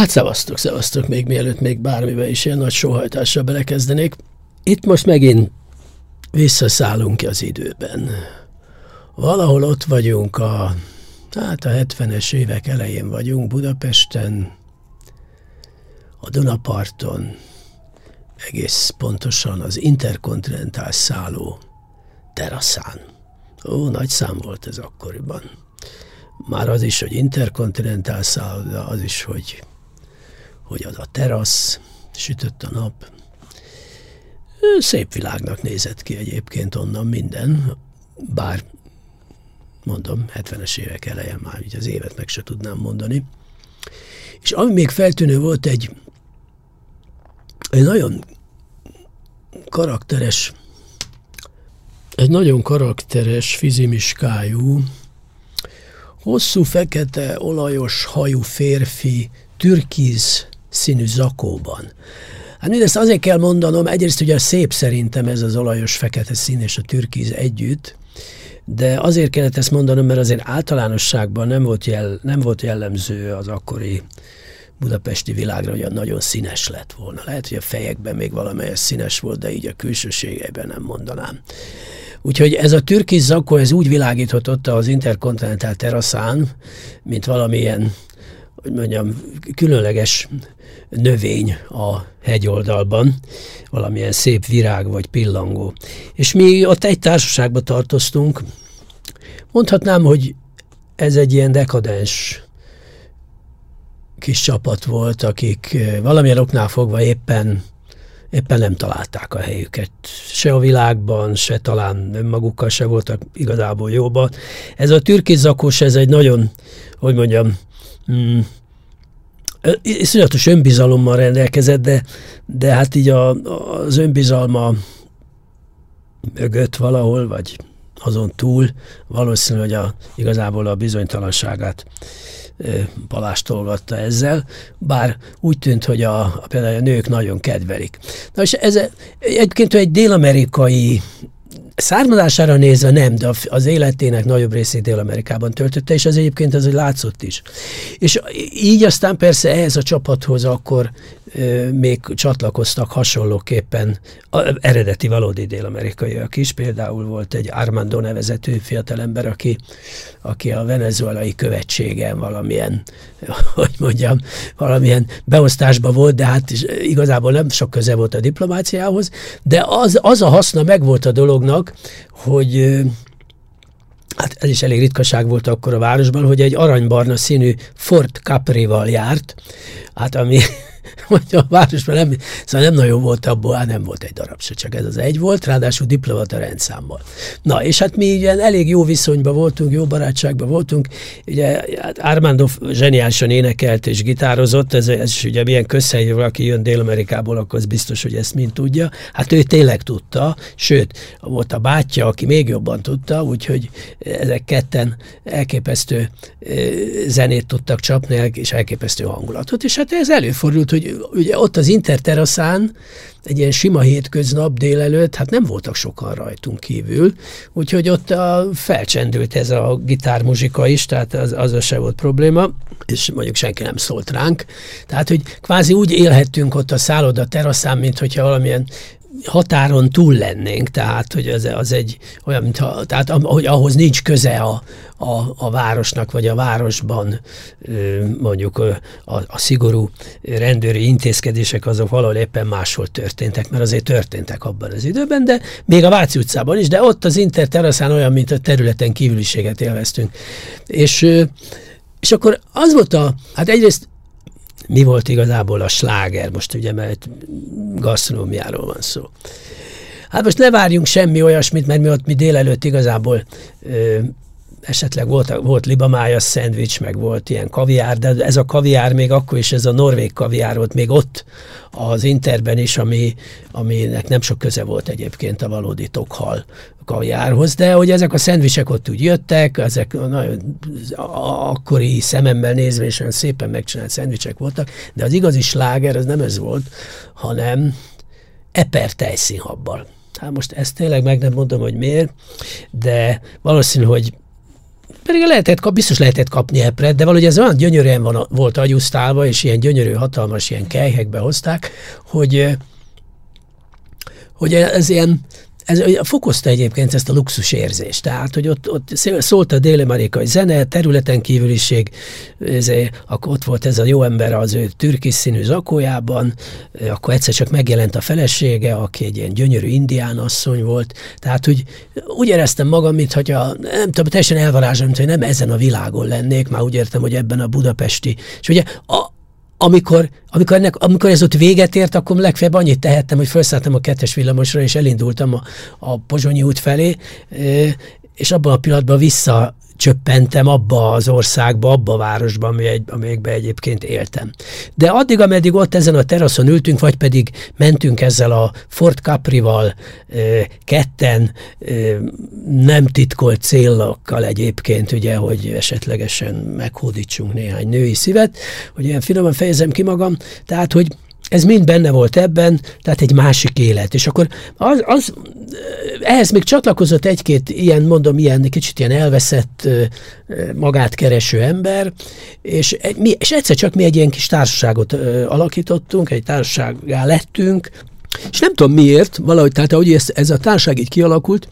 Hát szevasztok, szevasztok, még mielőtt még bármibe is ilyen nagy sóhajtással belekezdenék. Itt most megint visszaszállunk az időben. Valahol ott vagyunk a, hát a 70-es évek elején vagyunk Budapesten, a Dunaparton, egész pontosan az interkontinentál szálló teraszán. Ó, nagy szám volt ez akkoriban. Már az is, hogy interkontinentál szálló, az is, hogy hogy az a terasz, sütött a nap. Szép világnak nézett ki egyébként onnan minden, bár mondom, 70-es évek elején már így az évet meg se tudnám mondani. És ami még feltűnő volt egy, egy nagyon karakteres, egy nagyon karakteres fizimiskájú, hosszú, fekete, olajos hajú férfi, türkiz színű zakóban. Hát mindezt azért kell mondanom, egyrészt ugye szép szerintem ez az olajos fekete szín és a türkiz együtt, de azért kellett ezt mondanom, mert azért általánosságban nem volt, jel, nem volt jellemző az akkori budapesti világra, hogy nagyon színes lett volna. Lehet, hogy a fejekben még valamelyes színes volt, de így a külsőségeiben nem mondanám. Úgyhogy ez a türkiz zakó, ez úgy világított ott az interkontinentál teraszán, mint valamilyen hogy mondjam, különleges növény a hegyoldalban, valamilyen szép virág vagy pillangó. És mi ott egy társaságba tartoztunk, mondhatnám, hogy ez egy ilyen dekadens kis csapat volt, akik eh, valamilyen oknál fogva éppen éppen nem találták a helyüket. Se a világban, se talán önmagukkal se voltak igazából jóban. Ez a türkizakos, ez egy nagyon, hogy mondjam, mm, iszonyatos önbizalommal rendelkezett, de, de hát így a, az önbizalma mögött valahol, vagy azon túl valószínű, hogy a, igazából a bizonytalanságát palástolgatta ezzel, bár úgy tűnt, hogy a, a például a nők nagyon kedvelik. Na és ez egyébként egy dél-amerikai Származására nézve nem, de az életének nagyobb részét Dél-Amerikában töltötte, és az egyébként ez látszott is. És így aztán persze ehhez a csapathoz akkor még csatlakoztak hasonlóképpen eredeti valódi dél-amerikaiak is. Például volt egy Armando nevezetű fiatalember, aki, aki a venezuelai követségen valamilyen, hogy mondjam, valamilyen beosztásban volt, de hát igazából nem sok köze volt a diplomáciához, de az, az a haszna megvolt a dolognak, hogy hát ez is elég ritkaság volt akkor a városban, hogy egy aranybarna színű Ford Capri-val járt, hát ami hogy a városban nem, szóval nem nagyon volt abból, hát nem volt egy darab se, csak ez az egy volt, ráadásul diplomata rendszámmal. Na, és hát mi ilyen elég jó viszonyban voltunk, jó barátságban voltunk, ugye hát Armando zseniálisan énekelt és gitározott, ez, ez is ugye milyen közhely, aki jön Dél-Amerikából, akkor az biztos, hogy ezt mind tudja. Hát ő tényleg tudta, sőt, volt a bátyja, aki még jobban tudta, úgyhogy ezek ketten elképesztő zenét tudtak csapni, és elképesztő hangulatot, és hát ez előfordult, hogy ugye ott az Interteraszán egy ilyen sima hétköznap délelőtt, hát nem voltak sokan rajtunk kívül, úgyhogy ott a, felcsendült ez a gitármuzsika is, tehát az, az se volt probléma, és mondjuk senki nem szólt ránk. Tehát, hogy kvázi úgy élhettünk ott a szálloda teraszán, mint hogyha valamilyen határon túl lennénk, tehát hogy az, az egy olyan, mintha, tehát hogy ahhoz nincs köze a, a, a városnak, vagy a városban mondjuk a, a szigorú rendőri intézkedések azok valahol éppen máshol történtek, mert azért történtek abban az időben, de még a Váci utcában is, de ott az Inter teraszán olyan, mint a területen kívüliséget élveztünk. És és akkor az volt a, hát egyrészt mi volt igazából a sláger, most ugye, mert gasztronómiáról van szó. Hát most ne várjunk semmi olyasmit, mert mi ott mi délelőtt igazából ö, esetleg volt, volt libamája szendvics, meg volt ilyen kaviár, de ez a kaviár még akkor is, ez a norvég kaviár volt még ott az Interben is, ami, aminek nem sok köze volt egyébként a valódi tokhal kaviárhoz, de hogy ezek a szendvicsek ott úgy jöttek, ezek nagyon akkori szememmel nézve és olyan szépen megcsinált szendvicsek voltak, de az igazi sláger az nem ez volt, hanem eper tejszínhabbal. Hát most ezt tényleg meg nem mondom, hogy miért, de valószínű, hogy pedig lehetett kap, biztos lehetett kapni epret, de valahogy ez olyan gyönyörűen van, volt agyusztálva, és ilyen gyönyörű, hatalmas ilyen kelyhekbe hozták, hogy, hogy ez ilyen, ez fokozta egyébként ezt a luxus érzést. Tehát, hogy ott, ott szólt a dél-amerikai zene, területenkévüliség, ez, akkor ott volt ez a jó ember az ő türkis színű zakójában, akkor egyszer csak megjelent a felesége, aki egy ilyen gyönyörű indián asszony volt. Tehát, hogy úgy éreztem magam, mintha nem tudom, teljesen elvarázsom, hogy nem ezen a világon lennék, már úgy értem, hogy ebben a budapesti. És ugye a, amikor, amikor, ennek, amikor ez ott véget ért, akkor legfeljebb annyit tehettem, hogy felszálltam a kettes villamosra, és elindultam a, a Pozsonyi út felé, és abban a pillanatban vissza csöppentem abba az országba, abba a városba, ami egy, amelyekben egyébként éltem. De addig, ameddig ott ezen a teraszon ültünk, vagy pedig mentünk ezzel a Fort Caprival ketten nem titkolt célokkal egyébként, ugye, hogy esetlegesen meghódítsunk néhány női szívet, hogy ilyen finoman fejezem ki magam, tehát, hogy ez mind benne volt ebben, tehát egy másik élet. És akkor az, az ehhez még csatlakozott egy-két ilyen, mondom, ilyen kicsit ilyen elveszett, magát kereső ember, és, mi, és egyszer csak mi egy ilyen kis társaságot alakítottunk, egy társaságá lettünk, és nem tudom miért, valahogy, tehát ahogy ez, ez a társaság így kialakult,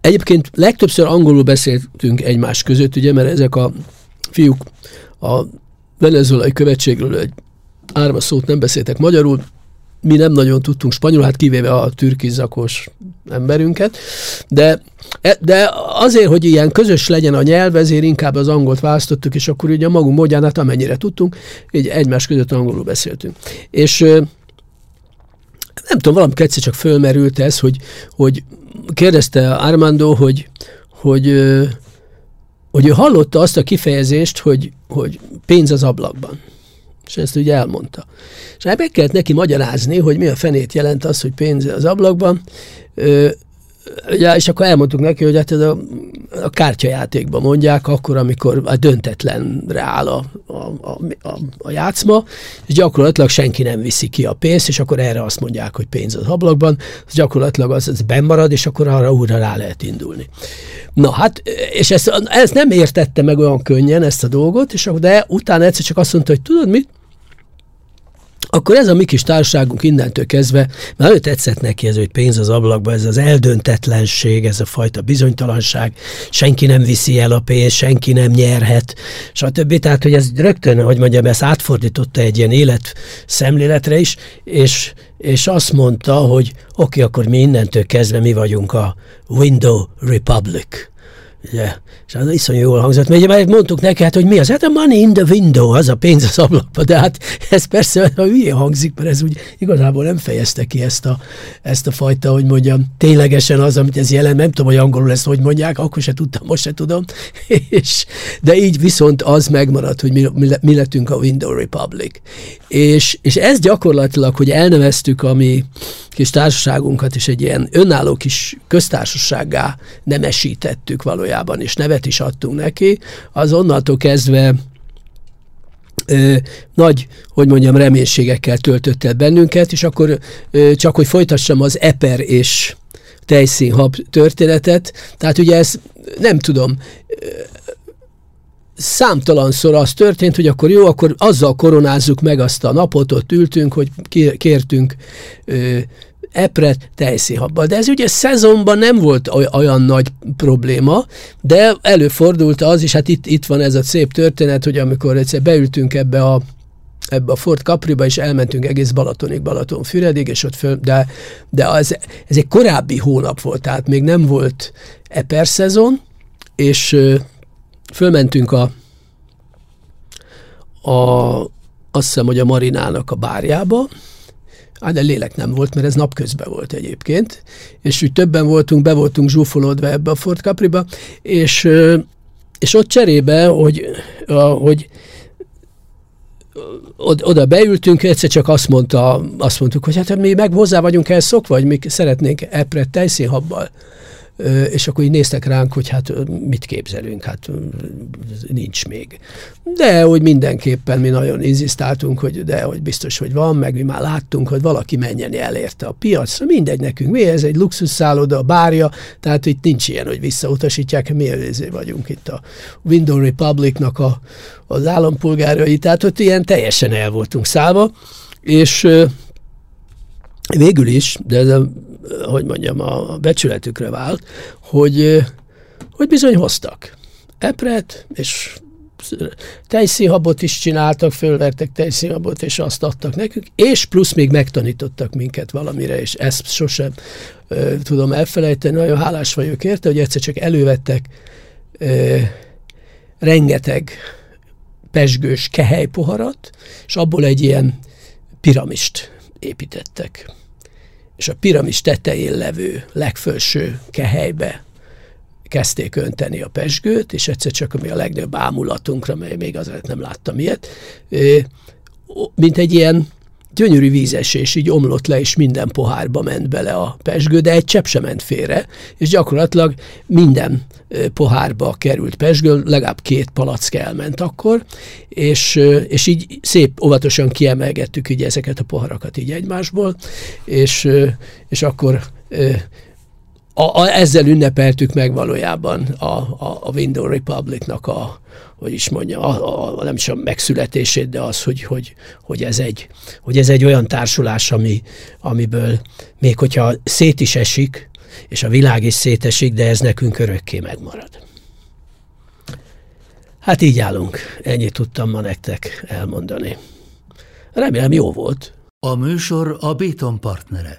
egyébként legtöbbször angolul beszéltünk egymás között, ugye, mert ezek a fiúk a venezuelai követségről egy árva szót nem beszéltek magyarul, mi nem nagyon tudtunk spanyolul, hát kivéve a türkizakos emberünket, de, e, de azért, hogy ilyen közös legyen a nyelv, ezért inkább az angolt választottuk, és akkor ugye magunk módján, hát amennyire tudtunk, így egymás között angolul beszéltünk. És nem tudom, valami egyszer csak fölmerült ez, hogy, hogy kérdezte Armando, hogy, hogy, hogy ő hallotta azt a kifejezést, hogy, hogy pénz az ablakban. És ezt ugye elmondta. És hát meg kellett neki magyarázni, hogy mi a fenét jelent az, hogy pénz az ablakban. Ö, Ja, és akkor elmondtuk neki, hogy hát ez a, a kártyajátékban mondják, akkor, amikor a döntetlenre áll a, a, a, a, a játszma, és gyakorlatilag senki nem viszi ki a pénzt, és akkor erre azt mondják, hogy pénz az ablakban, az gyakorlatilag az, az bemarad, és akkor arra újra rá lehet indulni. Na hát, és ezt, ezt nem értette meg olyan könnyen, ezt a dolgot, és de utána egyszer csak azt mondta, hogy tudod mit, akkor ez a mi kis társaságunk innentől kezdve, mert ő tetszett neki ez, hogy pénz az ablakba, ez az eldöntetlenség, ez a fajta bizonytalanság, senki nem viszi el a pénzt, senki nem nyerhet, stb. Tehát, hogy ez rögtön, hogy mondjam, ezt átfordította egy ilyen élet szemléletre is, és, és azt mondta, hogy oké, okay, akkor mi innentől kezdve mi vagyunk a Window Republic Ugye? És az iszonyú jól hangzott, mert ugye mondtuk neki, hát, hogy mi az? Hát a money in the window, az a pénz az ablakba, de hát ez persze a hülye hangzik, mert ez úgy igazából nem fejezte ki ezt a, ezt a fajta, hogy mondjam, ténylegesen az, amit ez jelent, nem tudom, hogy angolul ezt hogy mondják, akkor se tudtam, most se tudom, és, de így viszont az megmaradt, hogy mi, mi, mi lettünk a Window Republic. És, és ez gyakorlatilag, hogy elneveztük a mi kis társaságunkat, és egy ilyen önálló kis köztársasággá nemesítettük valójában, és nevet is adtunk neki, az onnantól kezdve ö, nagy, hogy mondjam, reménységekkel töltött el bennünket, és akkor ö, csak, hogy folytassam az eper és tejszínhab történetet, tehát ugye ez nem tudom, számtalanszor az történt, hogy akkor jó, akkor azzal koronázzuk meg azt a napot, ott ültünk, hogy kértünk ö, epret tejszínhabba. De ez ugye szezonban nem volt olyan nagy probléma, de előfordult az, és hát itt, itt van ez a szép történet, hogy amikor egyszer beültünk ebbe a ebbe a Fort Capriba, és elmentünk egész Balatonig, Balatonfüredig, és ott föl, de, de az, ez egy korábbi hónap volt, tehát még nem volt eper szezon, és fölmentünk a, a azt hiszem, hogy a Marinának a bárjába, Hát de lélek nem volt, mert ez napközben volt egyébként, és úgy többen voltunk, be voltunk zsúfolódva ebbe a Fort Capriba, és, és ott cserébe, hogy, hogy oda beültünk, egyszer csak azt, mondta, azt mondtuk, hogy hát mi meg hozzá vagyunk elszokva, vagy mi szeretnénk epret tejszínhabbal és akkor így néztek ránk, hogy hát mit képzelünk, hát nincs még. De hogy mindenképpen mi nagyon inzisztáltunk, hogy de hogy biztos, hogy van, meg mi már láttunk, hogy valaki menjen elérte a piacra, mindegy nekünk, mi ez egy luxusszálloda, a bárja, tehát itt nincs ilyen, hogy visszautasítják, mi ezért vagyunk itt a Window Republicnak a, az állampolgárai, tehát ott ilyen teljesen el voltunk szállva, és végül is, de ez a hogy mondjam, a becsületükre vált, hogy, hogy bizony hoztak epret, és tejszínhabot is csináltak, fölvertek tejszínhabot, és azt adtak nekünk, és plusz még megtanítottak minket valamire, és ezt sosem ö, tudom elfelejteni, nagyon hálás vagyok érte, hogy egyszer csak elővettek ö, rengeteg pesgős kehelypoharat, és abból egy ilyen piramist építettek és a piramis tetején levő legfelső kehelybe kezdték önteni a pesgőt, és egyszer csak ami a legnagyobb ámulatunkra, mely még azért nem láttam ilyet, mint egy ilyen gyönyörű vízesés, így omlott le, és minden pohárba ment bele a pesgő, de egy csepp sem ment félre, és gyakorlatilag minden pohárba került pesgő, legalább két palack elment akkor, és, és így szép óvatosan kiemelgettük így ezeket a poharakat így egymásból, és, és akkor a, a, ezzel ünnepeltük meg valójában a, a, a Window Republicnak a, hogy is mondja, a, a, nem is a megszületését, de az, hogy, hogy, hogy, ez, egy, hogy ez egy olyan társulás, ami, amiből még hogyha szét is esik, és a világ is szétesik, de ez nekünk örökké megmarad. Hát így állunk. Ennyit tudtam ma nektek elmondani. Remélem jó volt. A műsor a Béton partnere.